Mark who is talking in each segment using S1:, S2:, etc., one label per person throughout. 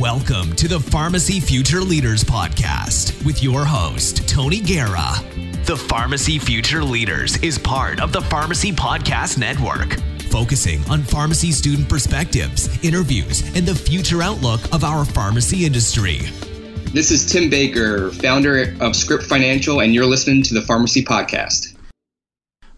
S1: Welcome to the Pharmacy Future Leaders Podcast with your host, Tony Guerra. The Pharmacy Future Leaders is part of the Pharmacy Podcast Network, focusing on pharmacy student perspectives, interviews, and the future outlook of our pharmacy industry.
S2: This is Tim Baker, founder of Script Financial, and you're listening to the Pharmacy Podcast.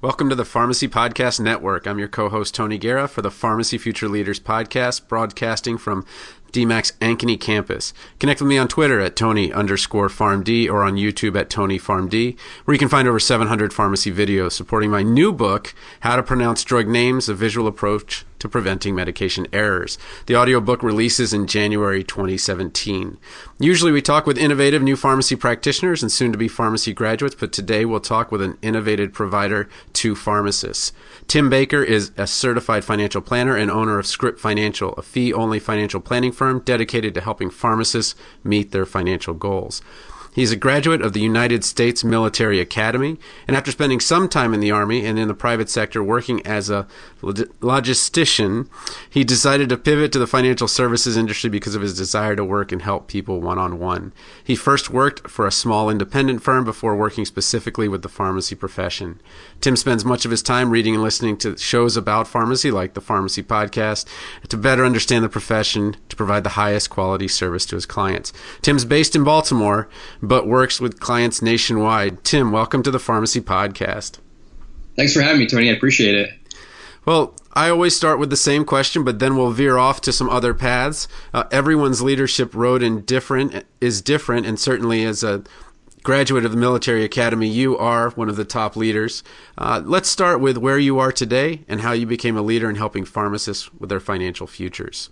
S3: Welcome to the Pharmacy Podcast Network. I'm your co host, Tony Guerra, for the Pharmacy Future Leaders Podcast, broadcasting from DMACC's Ankeny campus. Connect with me on Twitter at Tony underscore PharmD or on YouTube at Tony PharmD, where you can find over 700 pharmacy videos supporting my new book, How to Pronounce Drug Names, a Visual Approach to Preventing Medication Errors. The audiobook releases in January 2017. Usually we talk with innovative new pharmacy practitioners and soon to be pharmacy graduates, but today we'll talk with an innovative provider to pharmacists. Tim Baker is a certified financial planner and owner of Script Financial, a fee only financial planning firm dedicated to helping pharmacists meet their financial goals. He's a graduate of the United States Military Academy, and after spending some time in the Army and in the private sector working as a logistician, he decided to pivot to the financial services industry because of his desire to work and help people one on one. He first worked for a small independent firm before working specifically with the pharmacy profession. Tim spends much of his time reading and listening to shows about pharmacy, like the Pharmacy Podcast, to better understand the profession to provide the highest quality service to his clients. Tim's based in Baltimore, but works with clients nationwide. Tim, welcome to the Pharmacy Podcast.
S2: Thanks for having me, Tony. I appreciate it.
S3: Well, I always start with the same question, but then we'll veer off to some other paths. Uh, everyone's leadership road in different is different, and certainly as a graduate of the military academy, you are one of the top leaders. Uh, let's start with where you are today and how you became a leader in helping pharmacists with their financial futures.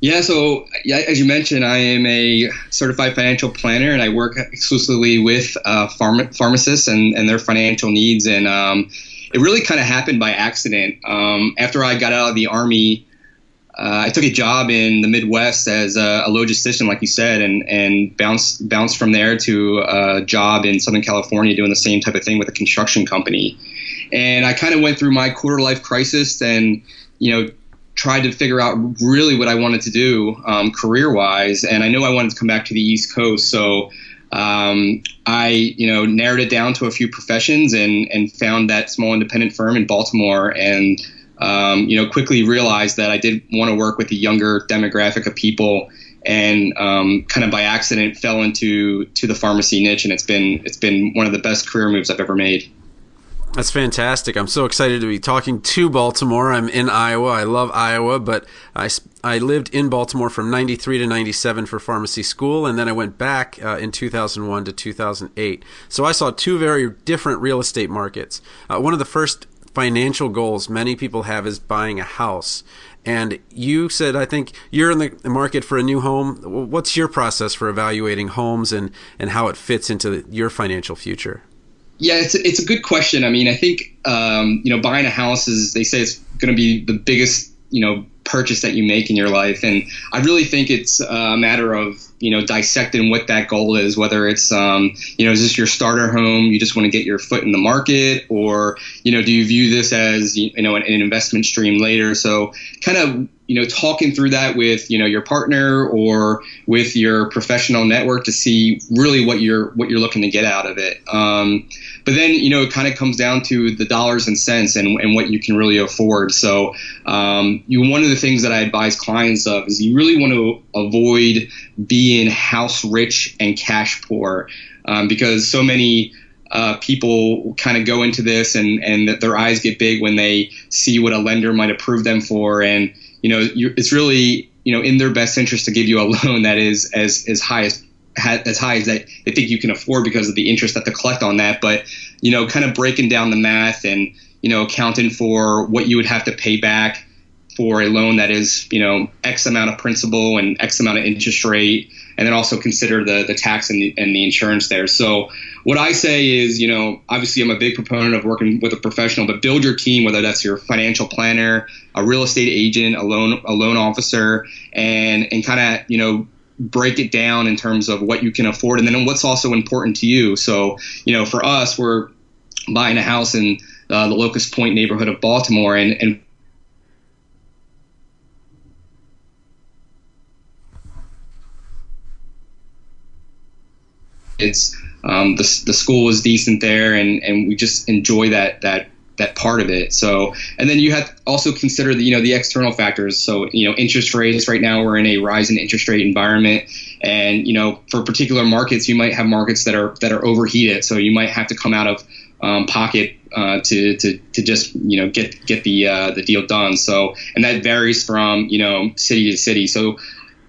S2: Yeah, so yeah, as you mentioned, I am a certified financial planner, and I work exclusively with uh, pharma- pharmacists and, and their financial needs. And um, it really kind of happened by accident. Um, after I got out of the army, uh, I took a job in the Midwest as a, a, logistician, like you said, and and bounced bounced from there to a job in Southern California doing the same type of thing with a construction company. And I kind of went through my quarter life crisis and you know tried to figure out really what I wanted to do um, career wise, and I knew I wanted to come back to the East Coast. So um, I, you know, narrowed it down to a few professions and and found that small independent firm in Baltimore, and um, you know, quickly realized that I did want to work with the younger demographic of people. And um, kind of by accident fell into to the pharmacy niche, and it's been it's been one of the best career moves I've ever made.
S3: That's fantastic. I'm so excited to be talking to Baltimore. I'm in Iowa. I love Iowa, but I, I lived in Baltimore from 93 to 97 for pharmacy school, and then I went back uh, in 2001 to 2008. So I saw two very different real estate markets. Uh, one of the first financial goals many people have is buying a house. And you said, I think you're in the market for a new home. What's your process for evaluating homes and, and how it fits into your financial future?
S2: Yeah, it's a, it's a good question. I mean, I think um, you know buying a house is they say it's going to be the biggest you know purchase that you make in your life, and I really think it's a matter of you know dissecting what that goal is. Whether it's um, you know is this your starter home? You just want to get your foot in the market, or you know do you view this as you know an, an investment stream later? So kind of you know talking through that with you know your partner or with your professional network to see really what you're what you're looking to get out of it. Um, but then, you know, it kind of comes down to the dollars and cents and, and what you can really afford. So, um, you one of the things that I advise clients of is you really want to avoid being house rich and cash poor, um, because so many uh, people kind of go into this and and their eyes get big when they see what a lender might approve them for, and you know, it's really you know in their best interest to give you a loan that is as as high as as high as that they think you can afford because of the interest that they collect on that. But you know, kind of breaking down the math and you know, accounting for what you would have to pay back for a loan that is you know X amount of principal and X amount of interest rate, and then also consider the the tax and the, and the insurance there. So what I say is, you know, obviously I'm a big proponent of working with a professional, but build your team, whether that's your financial planner, a real estate agent, a loan a loan officer, and and kind of you know break it down in terms of what you can afford and then what's also important to you. So, you know, for us, we're buying a house in uh, the Locust Point neighborhood of Baltimore and, and it's um, the, the school is decent there and, and we just enjoy that that that part of it. So, and then you have also consider the you know the external factors. So, you know, interest rates. Right now, we're in a rising interest rate environment, and you know, for particular markets, you might have markets that are that are overheated. So, you might have to come out of um, pocket uh, to, to to just you know get get the uh, the deal done. So, and that varies from you know city to city. So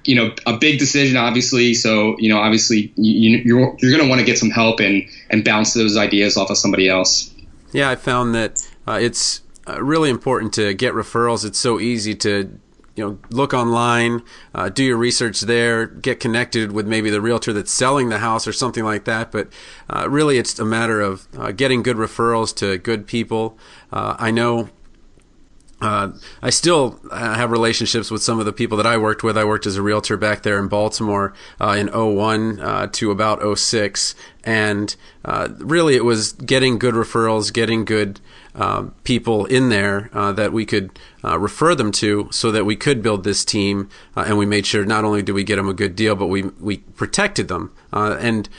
S2: you know a big decision obviously so you know obviously you, you're you're going to want to get some help and and bounce those ideas off of somebody else
S3: yeah i found that uh, it's uh, really important to get referrals. It's so easy to you know look online uh, do your research there get connected with maybe the realtor that's selling the house or something like that. But uh, really it's a matter of uh, getting good referrals to good people. Uh, i know uh, I still uh, have relationships with some of the people that I worked with. I worked as a realtor back there in Baltimore uh, in 01 uh, to about 06. And uh, really, it was getting good referrals, getting good people in there that we could refer them to so that we could build this team. and we made sure not only did we get them a good deal, but we, we protected them. and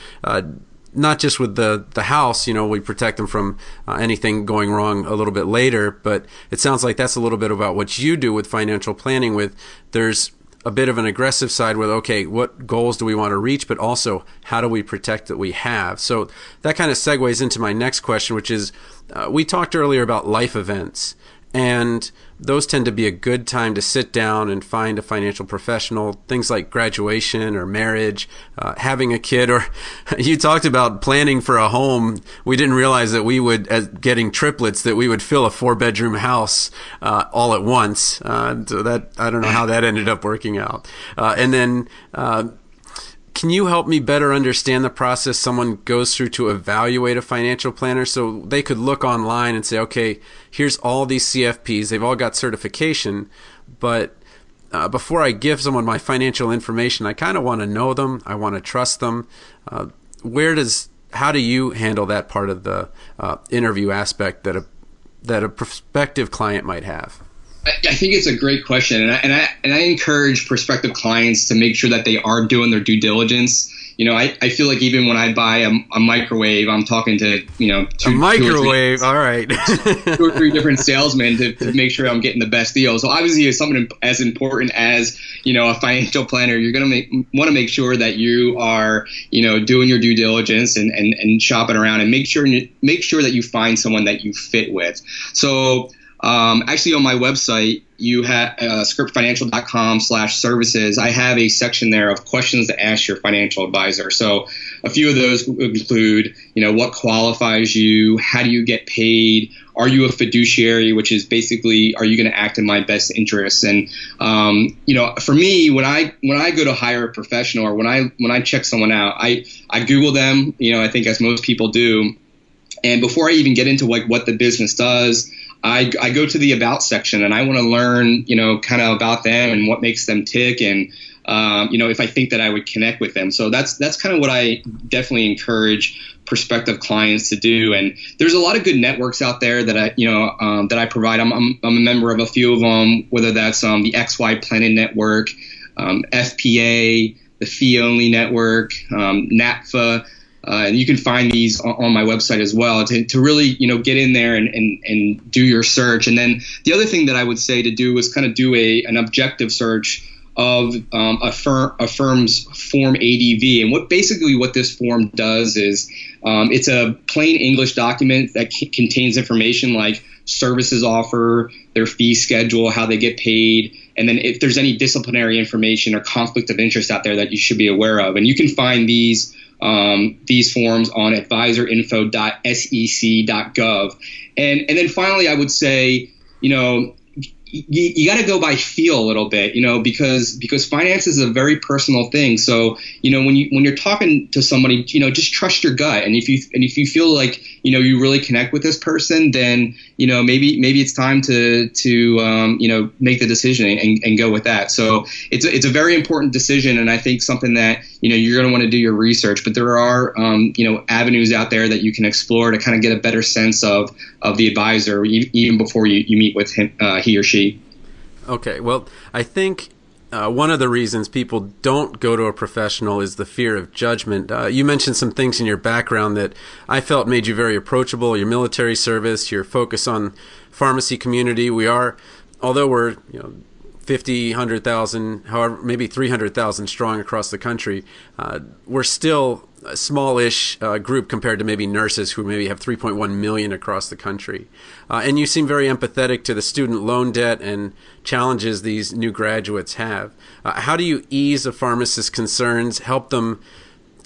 S3: not just with the the house, you know, we protect them from uh, anything going wrong a little bit later. But it sounds like that's a little bit about what you do with financial planning. With there's a bit of an aggressive side with okay, what goals do we want to reach, but also how do we protect that we have. So that kind of segues into my next question, which is uh, we talked earlier about life events and those tend to be a good time to sit down and find a financial professional. Things like graduation or marriage, uh, having a kid, or you talked about planning for a home. We didn't realize that we would, as getting triplets, that we would fill a four bedroom house uh, all at once. Uh, so that I don't know how that ended up working out. Uh, and then uh, can you help me better understand the process someone goes through to evaluate a financial planner so they could look online and say, okay, here's all these CFPs, they've all got certification, but uh, before I give someone my financial information, I kind of want to know them, I want to trust them. Uh, where does how do you handle that part of the uh, interview aspect that a that a prospective client might have?
S2: I think it's a great question, and I, and I and I encourage prospective clients to make sure that they are doing their due diligence. You know, I, I feel like even when I buy a, a microwave, I'm talking to you know
S3: two, a microwave. Two all right,
S2: two or three different salesmen to, to make sure I'm getting the best deal. So obviously, it's something as important as you know a financial planner. You're gonna make want to make sure that you are you know doing your due diligence and, and, and shopping around and make sure make sure that you find someone that you fit with. So um, actually, on my website, you have uh, scriptfinancial.com slash services. I have a section there of questions to ask your financial advisor. So a few of those include, you know, what qualifies you? How do you get paid? Are you a fiduciary, which is basically, are you going to act in my best interests? And um, you know, for me, when I when I go to hire a professional or when I when I check someone out, I I Google them. You know, I think as most people do. And before I even get into like what the business does, I, I go to the about section and I want to learn, you know, kind of about them and what makes them tick and, um, you know, if I think that I would connect with them. So that's that's kind of what I definitely encourage prospective clients to do. And there's a lot of good networks out there that I, you know, um, that I provide. I'm, I'm, I'm, a member of a few of them, whether that's um, the XY Planning Network, um, FPA, the Fee Only Network, um, NAPFA. Uh, and you can find these on, on, my website as well to, to really you know get in there and, and, and do your search. And then the other thing that i would say to do is kind of do a an objective search of um, a, firm, a firm's form adv and what basically what this form does is um, it's a plain english document that c- contains information like services offer their fee schedule how they get paid and then if there's any disciplinary information or conflict of interest out there that you should be aware of. And you can find these um, these forms on adviserinfo.sec.gov. And, and then finally, I would say, you know, you, you got to go by feel a little bit, you know, because because finance is a very personal thing. So you know when you when you're talking to somebody, you know, just trust your gut, and if you and if you feel like you know you really connect with this person, then you know maybe maybe it's time to to um, you know make the decision and, and go with that. So it's a, it's a very important decision, and I think something that you know you're going to want to do your research. But there are um, you know avenues out there that you can explore to kind of get a better sense of of the advisor even before you, you meet with him uh, he or she.
S3: Okay, well I think uh, one of the reasons people don't go to a professional is the fear of judgment. Uh, you mentioned some things in your background that I felt made you very approachable. Your military service, your focus on pharmacy community. We are, although we're you know 50, 100,000, however, maybe 300,000 strong across the country, uh, we're still a smallish uh, group compared to maybe nurses who maybe have 3.1 million across the country. Uh, and you seem very empathetic to the student loan debt and challenges these new graduates have. Uh, how do you ease a pharmacist's concerns, help them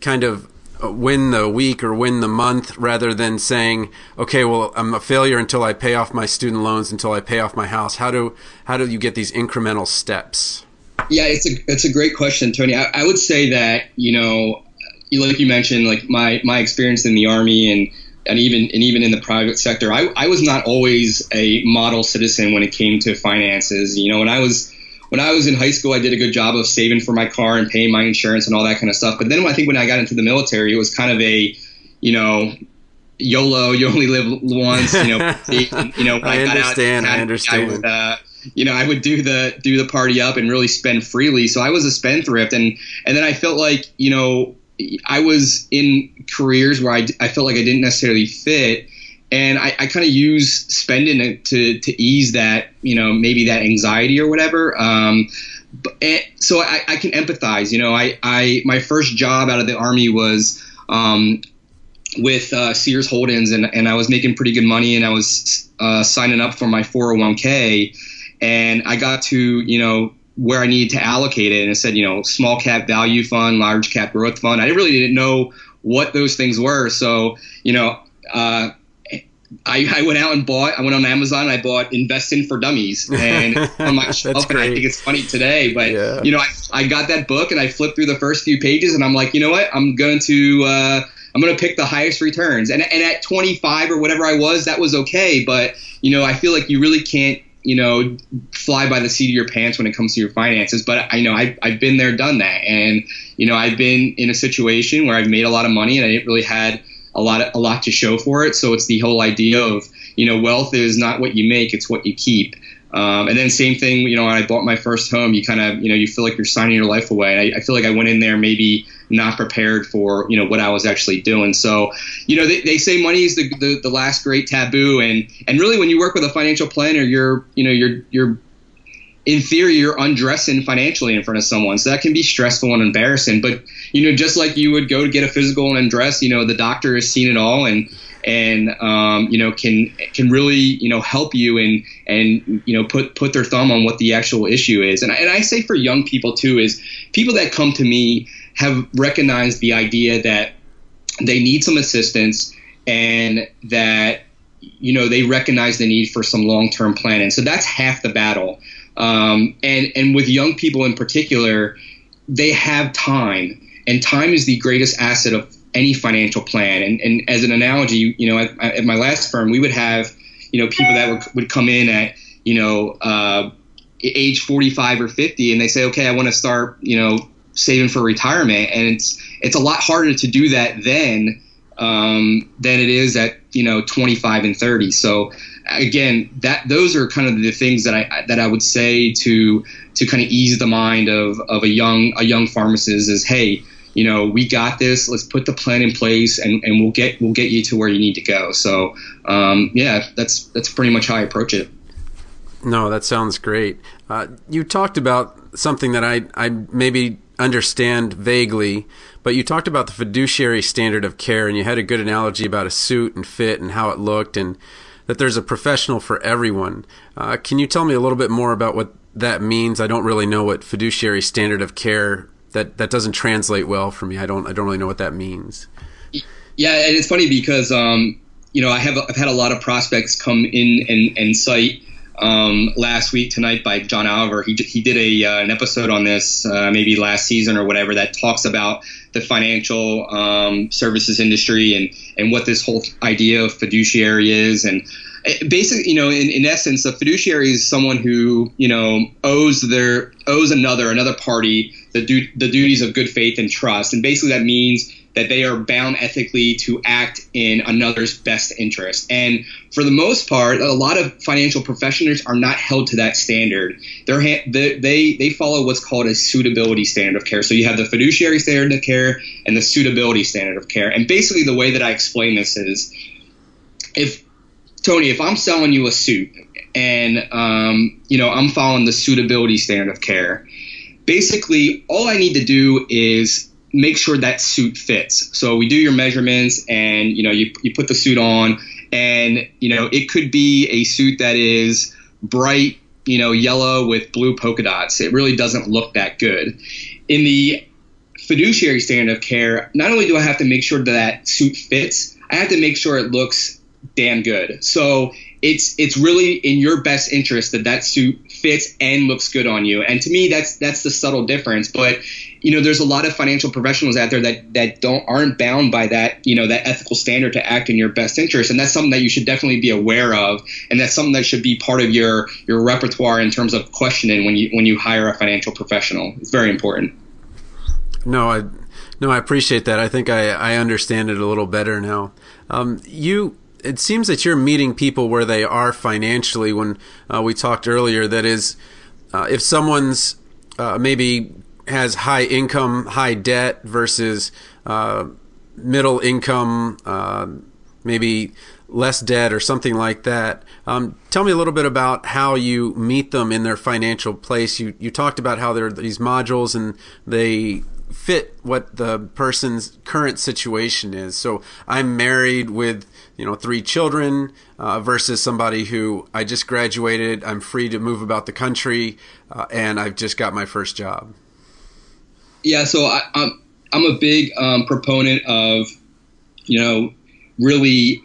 S3: kind of uh, win the week or win the month rather than saying, okay, well, I'm a failure until I pay off my student loans, until I pay off my house. How do how do you get these incremental steps?
S2: Yeah, it's a it's a great question, Tony. I, I would say that you know, like you mentioned, like my my experience in the army and and even and even in the private sector, I, I was not always a model citizen when it came to finances. You know, when I was when I was in high school, I did a good job of saving for my car and paying my insurance and all that kind of stuff. But then I think when I got into the military, it was kind of a, you know, YOLO, you only live once. You know, you know.
S3: I, I understand. Out, I understand. I would, uh,
S2: you know, I would do the do the party up and really spend freely. So I was a spendthrift, and and then I felt like you know I was in careers where I, I felt like I didn't necessarily fit and I, I kind of use spending to to ease that you know maybe that anxiety or whatever. Um, but, so I, I can empathize. You know, I, I my first job out of the army was um, with uh, Sears Holdings, and and I was making pretty good money, and I was uh, signing up for my 401k, and I got to you know where I needed to allocate it, and it said you know small cap value fund, large cap growth fund. I really didn't know what those things were, so you know. Uh, I, I, went out and bought. I went on Amazon. and I bought Investing for Dummies, and on my shelf. and I think it's funny today, but yeah. you know, I, I got that book and I flipped through the first few pages, and I'm like, you know what? I'm going to uh, I'm going to pick the highest returns. And and at 25 or whatever I was, that was okay. But you know, I feel like you really can't you know fly by the seat of your pants when it comes to your finances. But I know I've, I've been there, done that, and you know, I've been in a situation where I've made a lot of money and I didn't really had a lot of, a lot to show for it. So it's the whole idea of you know wealth is not what you make, it's what you keep. Um, and then same thing, you know, when I bought my first home, you kind of, you know, you feel like you're signing your life away. I, I, feel like I went in there maybe not prepared for, you know, what I was actually doing. So, you know, they, they say money is the, the, the last great taboo. And, and really when you work with a financial planner, you're, you know, you're, you're in theory, you're undressing financially in front of someone. So that can be stressful and embarrassing. But, you know, just like you would go to get a physical and undress, you know, the doctor has seen it all and, and, um, you know, can, can really, you know, help you and, and, you know, put, put their thumb on what the actual issue is. And I, and I say for young people too, is people that come to me have recognized the idea that they need some assistance and that, you know, they recognize the need for some long-term planning. So that's half the battle. Um, and and with young people in particular, they have time, and time is the greatest asset of any financial plan. And, and as an analogy, you know, at, at my last firm, we would have you know people that would, would come in at you know uh, age 45 or 50, and they say, okay, I want to start you know saving for retirement, and it's it's a lot harder to do that then um, than it is at you know 25 and 30. So again, that those are kind of the things that I that I would say to to kind of ease the mind of of a young a young pharmacist is, hey, you know, we got this. Let's put the plan in place, and, and we'll get we'll get you to where you need to go. So, um, yeah, that's that's pretty much how I approach it.
S3: No, that sounds great. Uh, you talked about something that I I maybe understand vaguely, but you talked about the fiduciary standard of care, and you had a good analogy about a suit and fit and how it looked, and that there's a professional for everyone. Uh, can you tell me a little bit more about what that means? I don't really know what fiduciary standard of care that that doesn't translate well for me. I don't I don't really know what that means.
S2: Yeah, and it's funny because um, you know I have I've had a lot of prospects come in and, and cite um, last week tonight by John Oliver. He, he did a uh, an episode on this uh, maybe last season or whatever that talks about the financial um, services industry and and what this whole idea of fiduciary is and basically you know in, in essence a fiduciary is someone who you know owes their owes another another party the du- the duties of good faith and trust and basically that means that they are bound ethically to act in another's best interest. And for the most part, a lot of financial professionals are not held to that standard. They're they they follow what's called a suitability standard of care. So you have the fiduciary standard of care and the suitability standard of care. And basically, the way that I explain this is, if Tony, if I'm selling you a suit and um, you know I'm following the suitability standard of care, basically all I need to do is make sure that suit fits. So we do your measurements and you know you, you put the suit on and you know it could be a suit that is bright you know yellow with blue polka dots. It really doesn't look that good. In the fiduciary standard of care, not only do I have to make sure that, that suit fits, I have to make sure it looks damn good. So it's it's really in your best interest that that suit fits and looks good on you. And to me, that's that's the subtle difference. But you know, there's a lot of financial professionals out there that that don't aren't bound by that you know that ethical standard to act in your best interest, and that's something that you should definitely be aware of, and that's something that should be part of your your repertoire in terms of questioning when you when you hire a financial professional. It's very important.
S3: No, I no, I appreciate that. I think I I understand it a little better now. Um, you it seems that you're meeting people where they are financially. When uh, we talked earlier, that is, uh, if someone's uh, maybe has high income, high debt versus uh, middle income, uh, maybe less debt or something like that. Um, tell me a little bit about how you meet them in their financial place. You you talked about how there are these modules and they fit what the person's current situation is. So I'm married with you know three children uh, versus somebody who I just graduated. I'm free to move about the country, uh, and I've just got my first job.
S2: Yeah, so I, am I'm, I'm a big um, proponent of you know really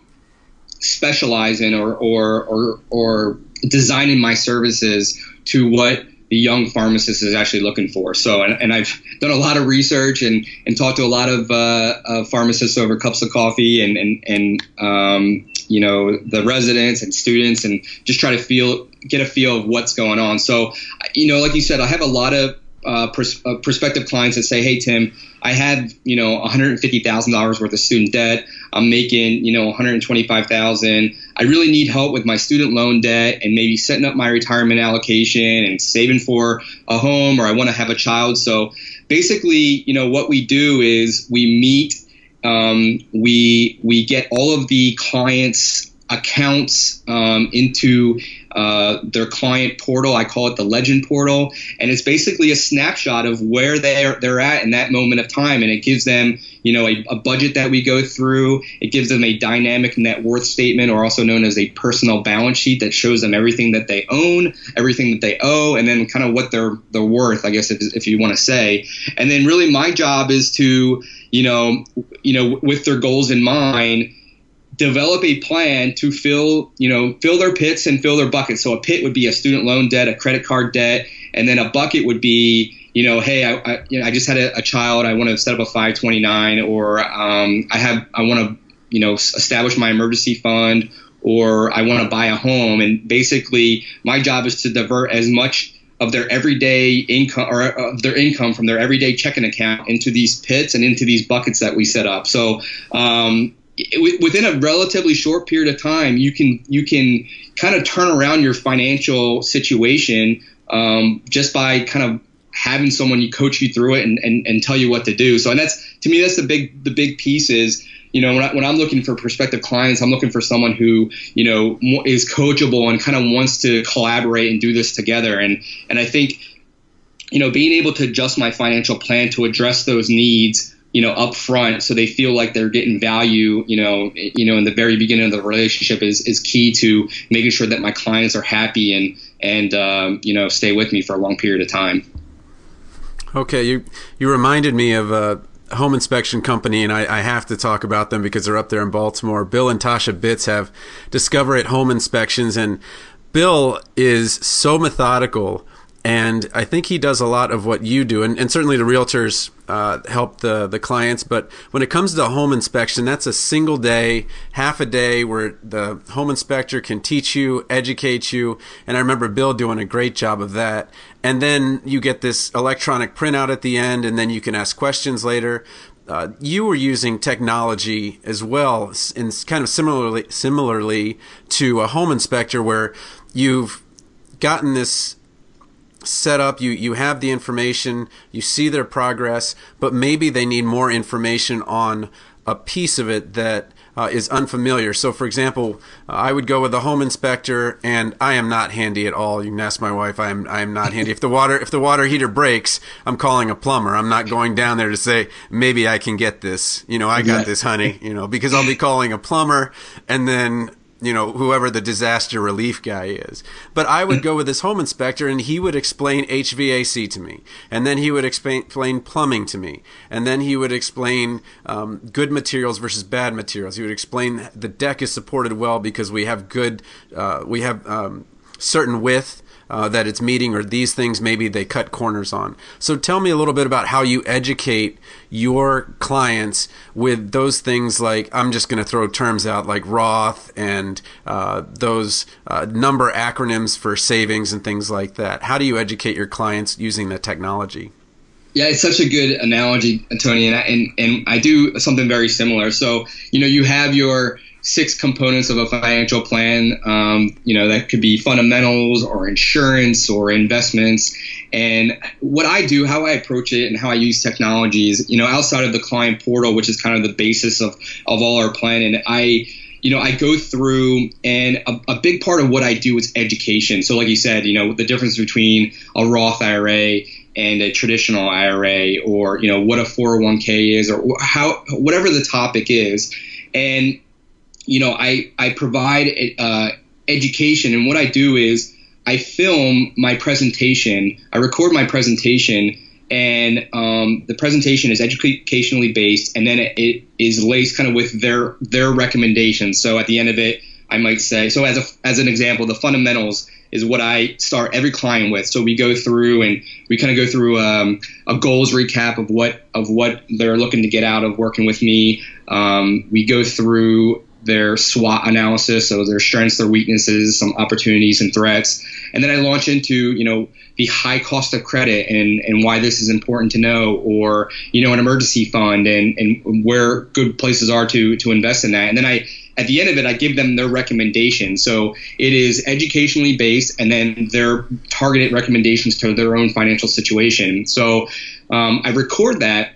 S2: specializing or or or or designing my services to what the young pharmacist is actually looking for. So, and, and I've done a lot of research and, and talked to a lot of uh, pharmacists over cups of coffee and, and, and um, you know, the residents and students and just try to feel, get a feel of what's going on. So, you know, like you said, I have a lot of uh, pers- uh, prospective clients that say, "Hey Tim, I have you know $150,000 worth of student debt. I'm making you know 125,000. I really need help with my student loan debt and maybe setting up my retirement allocation and saving for a home, or I want to have a child." So basically, you know what we do is we meet. Um, we we get all of the clients' accounts um, into uh, their client portal. I call it the Legend portal, and it's basically a snapshot of where they're they're at in that moment of time, and it gives them you know a, a, budget that we go through. It gives them a dynamic net worth statement, or also known as a personal balance sheet, that shows them everything that they own, everything that they owe, and then kind of what they're they're worth. I guess if if you want to say, and then really my job is to you know you know with their goals in mind develop a plan to fill, you know, fill their pits and fill their buckets. So a pit would be a student loan debt, a credit card debt, and then a bucket would be, you know, hey, I, I, you know, I just had a, a, child, I want to set up a 529, or um, I have, I want to, you know, establish my emergency fund, or I want to buy a home. And basically, my job is to divert as much of their everyday income or of their income from their everyday checking account into these pits and into these buckets that we set up. So um, within a relatively short period of time, you can you can kind of turn around your financial situation um, just by kind of having someone you coach you through it and, and, and tell you what to do. So and that's to me that's the big the big piece is you know when, I, when I'm looking for prospective clients, I'm looking for someone who you know is coachable and kind of wants to collaborate and do this together. And and I think you know being able to adjust my financial plan to address those needs you know, up front, so they feel like they're getting value, you know, you know, in the very beginning of the relationship is, is key to making sure that my clients are happy and, and, um, you know, stay with me for a long period of time.
S3: Okay. You, you reminded me of a home inspection company, and I, I have to talk about them because they're up there in Baltimore. Bill and Tasha Bitts have Discover at Home Inspections, and Bill is so methodical and I think he does a lot of what you do, and, and certainly the realtors uh, help the the clients. But when it comes to home inspection, that's a single day, half a day, where the home inspector can teach you, educate you. And I remember Bill doing a great job of that. And then you get this electronic printout at the end, and then you can ask questions later. uh, you were using technology as well, in kind of similarly similarly to a home inspector, where you've gotten this set up you you have the information you see their progress but maybe they need more information on a piece of it that uh, is unfamiliar. So, for example, uh, I would go with a home inspector, and I am not handy at all. You can ask my wife. I am I am not handy. If the water if the water heater breaks, I'm calling a plumber. I'm not going down there to say maybe I can get this. You know, I got yeah. this, honey. You know, because I'll be calling a plumber, and then you know, whoever the disaster relief guy is. But I would go with this home inspector and he would explain HVAC to me. And then he would explain, plumbing to me. And then he would explain um, good materials versus bad materials. He would explain the deck is supported well because we have good, uh, we have um, certain width uh, that it's meeting, or these things maybe they cut corners on. So tell me a little bit about how you educate your clients with those things like I'm just going to throw terms out like Roth and uh, those uh, number acronyms for savings and things like that. How do you educate your clients using the technology?
S2: Yeah, it's such a good analogy, Tony, and I, and, and I do something very similar. So, you know, you have your six components of a financial plan. Um, you know, that could be fundamentals or insurance or investments. And what I do, how I approach it, and how I use technologies, you know, outside of the client portal, which is kind of the basis of of all our planning, I you know, I go through, and a, a, big part of what I do is education. So, like you said, you know, the difference between a Roth IRA and a traditional IRA, or you know, what a 401k is, or how whatever the topic is, and you know, I I provide uh, education, and what I do is I film my presentation, I record my presentation, and um, the presentation is educationally based, and then it, it is laced kind of with their their recommendations. So at the end of it, I might say, so as a, as an example, the fundamentals is what I start every client with. So we go through and we kind of go through um, a goals recap of what of what they're looking to get out of working with me. Um, we go through their SWOT analysis, so their strengths, their weaknesses, some opportunities and threats. And then I launch into, you know, the high cost of credit and, and why this is important to know, or, you know, an emergency fund and, and where good places are to, to invest in that. And then I, at the end of it, I give them their recommendation. So it is educationally based and then their targeted recommendations to their own financial situation. So um, I record that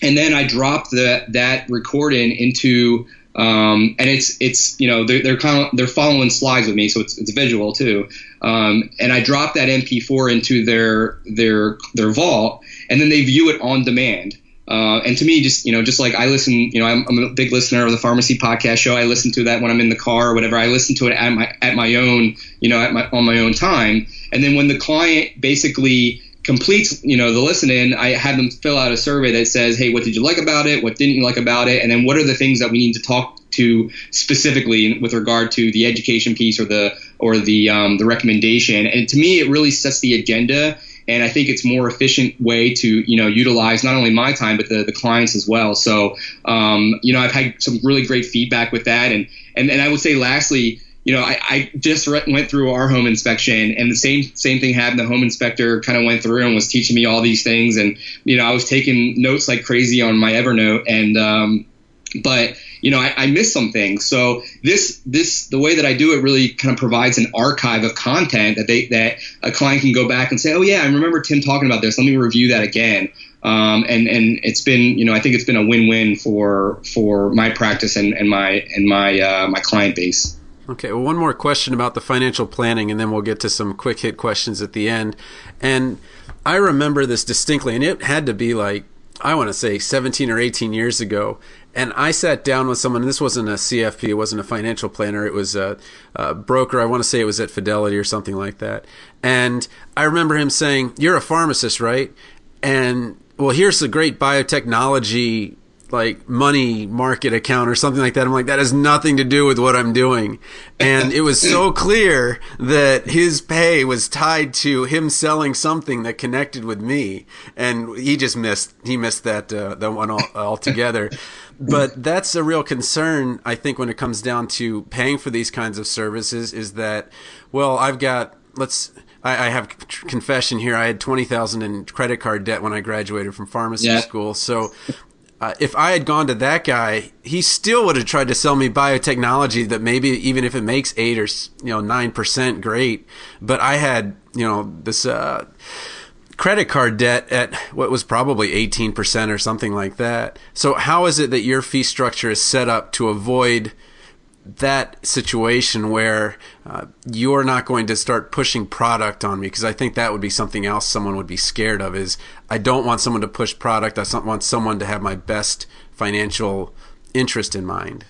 S2: and then I drop the, that recording into um, and it's it's you know they're they're kind of they're following slides with me, so it's it's visual too. Um, and I drop that MP4 into their their their vault, and then they view it on demand. Uh, and to me, just you know, just like I listen, you know, I'm, I'm, a big listener of the Pharmacy Podcast Show. I listen to that when I'm in the car or whatever. I listen to it at my at my own, you know, at my on my own time. And then when the client basically completes, you know, the listening, I have them fill out a survey that says, hey, what did you like about it? What didn't you like about it? And then what are the things that we need to talk to specifically with regard to the education piece or the or the um, the recommendation? And to me, it really sets the agenda. And I think it's more efficient way to you know utilize not only my time but the, the clients as well. So um, you know I've had some really great feedback with that, and and, and I would say lastly, you know, I, I just re- went through our home inspection, and the same same thing happened. The home inspector kind of went through and was teaching me all these things, and you know, I was taking notes like crazy on my Evernote, and um, but you know, I, I missed some things. So this this the way that I do it really kind of provides an archive of content that they that a client can go back and say, oh yeah, I remember Tim talking about this. Let me review that again. Um, and and it's been you know I think it's been a win-win for for my practice and, and my and my uh, my client base.
S3: Okay, well, one more question about the financial planning, and then we'll get to some quick hit questions at the end. And I remember this distinctly, and it had to be like, I want to say 17 or 18 years ago. And I sat down with someone, and this wasn't a CFP, it wasn't a financial planner, it was a, a broker. I want to say it was at Fidelity or something like that. And I remember him saying, You're a pharmacist, right? And well, here's the great biotechnology like money market account or something like that. I'm like, that has nothing to do with what I'm doing. And it was so clear that his pay was tied to him selling something that connected with me. And he just missed, he missed that, uh, that one all, altogether. but that's a real concern, I think, when it comes down to paying for these kinds of services is that, well, I've got, let's, I, I have confession here. I had twenty thousand in credit card debt when I graduated from pharmacy yeah. school. So uh, if I had gone to that guy, he still would have tried to sell me biotechnology that maybe even if it makes eight or you know nine percent, great. But I had you know this uh, credit card debt at what was probably eighteen percent or something like that. So how is it that your fee structure is set up to avoid that situation where uh, you're not going to start pushing product on me because I think that would be something else someone would be scared of is I don't want someone to push product. I want someone to have my best financial interest in mind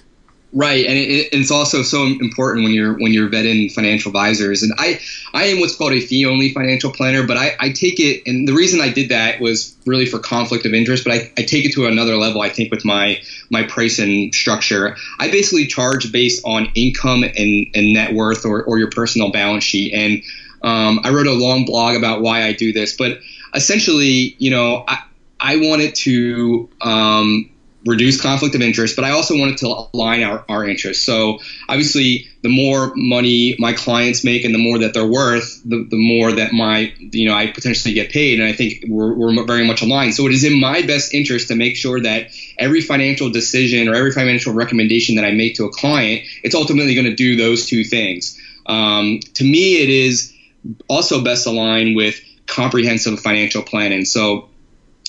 S2: Right, and it, it's also so important when you're when you're vetting financial advisors. And I I am what's called a fee only financial planner, but I, I take it, and the reason I did that was really for conflict of interest. But I, I take it to another level. I think with my my pricing structure, I basically charge based on income and, and net worth or, or your personal balance sheet. And um, I wrote a long blog about why I do this, but essentially, you know, I I wanted to um, reduce conflict of interest, but I also wanted to align our, our interests. So obviously, the more money my clients make and the more that they're worth, the, the more that my, you know, I potentially get paid. And I think we're, we're very much aligned. So it is in my best interest to make sure that every financial decision or every financial recommendation that I make to a client, it's ultimately going to do those two things. Um, to me, it is also best aligned with comprehensive financial planning. So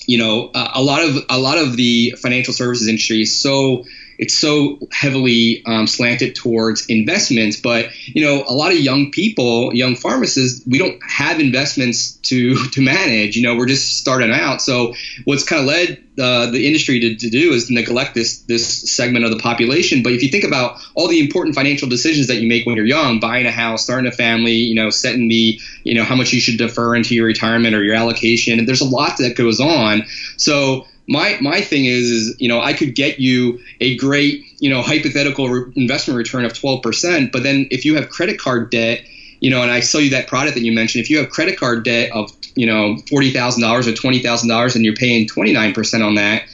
S2: you know, a lot of a lot of the financial services industry is so it's so heavily um, slanted towards investments. But you know, a lot of young people, young pharmacists, we don't have investments to to manage. You know, we're just starting out. So what's kind of led uh, the industry to, to do is neglect this this segment of the population. But if you think about all the important financial decisions that you make when you're young, buying a house, starting a family, you know, setting the you know how much you should defer into your retirement or your allocation, and there's a lot that goes on. So my my thing is is you know I could get you a great you know hypothetical re- investment return of 12%, but then if you have credit card debt, you know, and I sell you that product that you mentioned, if you have credit card debt of you know forty thousand dollars or twenty thousand dollars and you're paying 29% on that,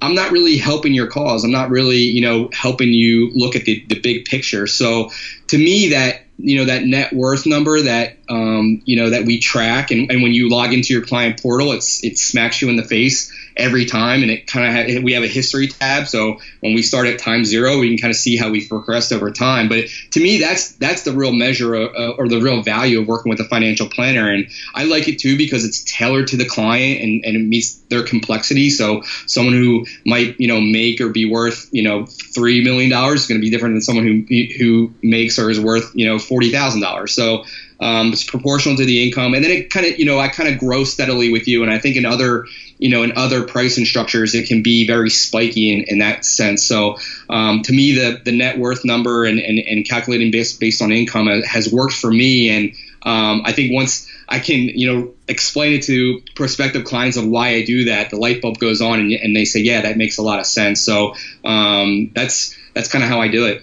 S2: I'm not really helping your cause. I'm not really, you know, helping you look at the, the big picture. So to me, that you know that net worth number that um, you know that we track. And, and when you log into your client portal it's it smacks you in the face every time. And it kind of ha- we have a history tab. So when we start at time zero we can kind of see how we've progressed over time. But to me that's that's the real measure of, uh, or the real value of working with a financial planner. And i like it too because it's tailored to the client and, and it meets their complexity. So someone who might you know make or be worth you know three million dollars is going to be different than someone who who makes or is worth you know forty thousand dollars. So um, it's proportional to the income, and then it kind of you know I kind of grow steadily with you. And I think in other you know in other pricing structures it can be very spiky in, in that sense. So um, to me the the net worth number and, and, and calculating based based on income has worked for me, and um, I think once I can, you know, explain it to prospective clients of why I do that, the light bulb goes on, and, and they say, "Yeah, that makes a lot of sense." So um, that's that's kind of how I do it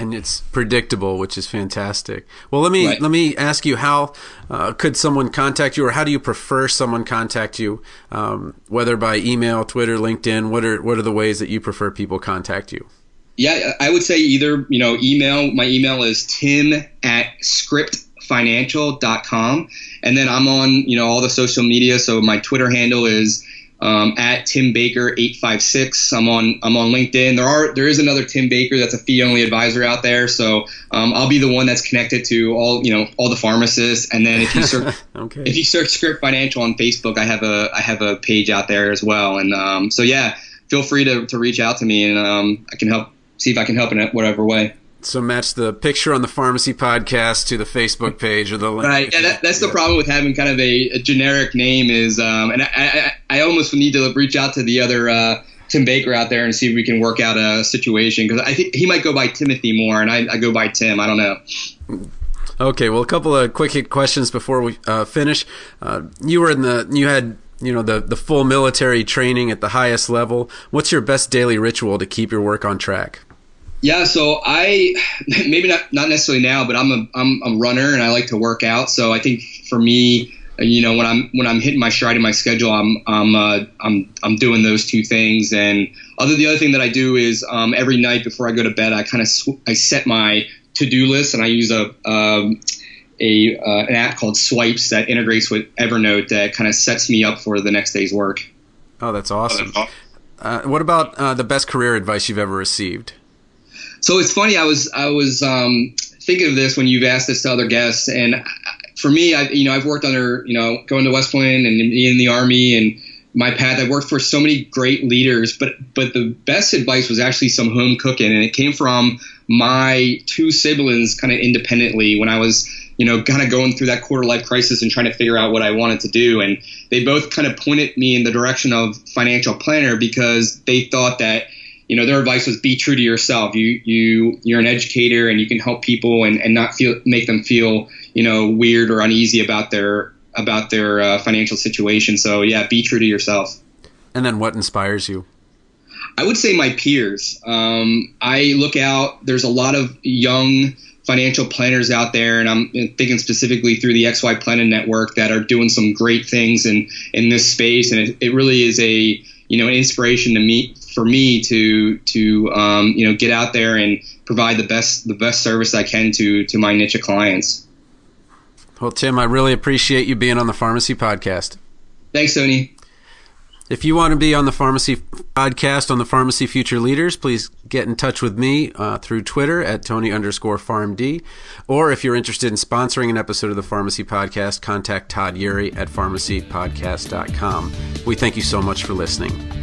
S3: and it's predictable, which is fantastic. Well, let me right. let me ask you how uh, could someone contact you, or how do you prefer someone contact you, um, whether by email, Twitter, LinkedIn? What are what are the ways that you prefer people contact you?
S2: Yeah, I would say either you know email. My email is tim at scriptfinancial.com, and then I'm on you know all the social media. So my Twitter handle is um, at Tim Baker eight five six. I'm on I'm on LinkedIn. There are there is another Tim Baker that's a fee only advisor out there. So um, I'll be the one that's connected to all you know all the pharmacists. And then if you search okay. if you search Script Financial on Facebook, I have a I have a page out there as well. And um, so yeah, feel free to, to reach out to me and um, I can help see if I can help in whatever way.
S3: So match the picture on the pharmacy podcast to the Facebook page or the link.
S2: Right. Yeah, that, that's yeah. the problem with having kind of a, a generic name is, um, and I, I, I, almost need to reach out to the other uh, Tim Baker out there and see if we can work out a situation because I think he might go by Timothy more, and I, I, go by Tim. I don't know.
S3: Okay. Well, a couple of quick hit questions before we uh, finish. Uh, you were in the you had you know the the full military training at the highest level. What's your best daily ritual to keep your work on track?
S2: Yeah, so I maybe not not necessarily now, but I'm a I'm a runner and I like to work out. So I think for me, you know, when I'm when I'm hitting my stride in my schedule, I'm I'm uh, I'm I'm doing those two things. And other the other thing that I do is um, every night before I go to bed, I kind of sw- I set my to do list and I use a um, a uh, an app called Swipes that integrates with Evernote that kind of sets me up for the next day's work.
S3: Oh, that's awesome. Uh, what about uh, the best career advice you've ever received?
S2: So it's funny. I was I was um, thinking of this when you've asked this to other guests, and for me, I you know I've worked under you know going to West Point and in the Army and my path. I've worked for so many great leaders, but but the best advice was actually some home cooking, and it came from my two siblings, kind of independently when I was you know kind of going through that quarter life crisis and trying to figure out what I wanted to do, and they both kind of pointed me in the direction of financial planner because they thought that you know their advice was be true to yourself. You you you're an educator and you can help people and, and not feel make them feel you know weird or uneasy about their about their uh, financial situation. So yeah be true to yourself.
S3: And then what inspires you?
S2: I would say my peers. Um, i look out there's a lot of young financial planners out there and i'm thinking specifically through the XY Planning Network that are doing some great things in in this space. And it, it really is a you know an inspiration to me for me to to um, you know get out there and provide the best the best service I can to to my niche of clients.
S3: Well, Tim, I really appreciate you being on the Pharmacy Podcast.
S2: Thanks, Tony.
S3: If you want to be on the Pharmacy Podcast on the Pharmacy Future Leaders, please get in touch with me uh, through Twitter at Tony underscore PharmD. Or if you're interested in sponsoring an episode of the Pharmacy Podcast, contact Todd Eury at pharmacypodcast.com. We thank you so much for listening.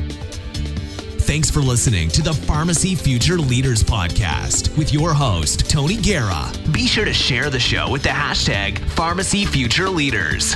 S1: Thanks for listening to the Pharmacy Future Leaders Podcast with your host, Tony Guerra. Be sure to share the show with the hashtag Pharmacy Future Leaders.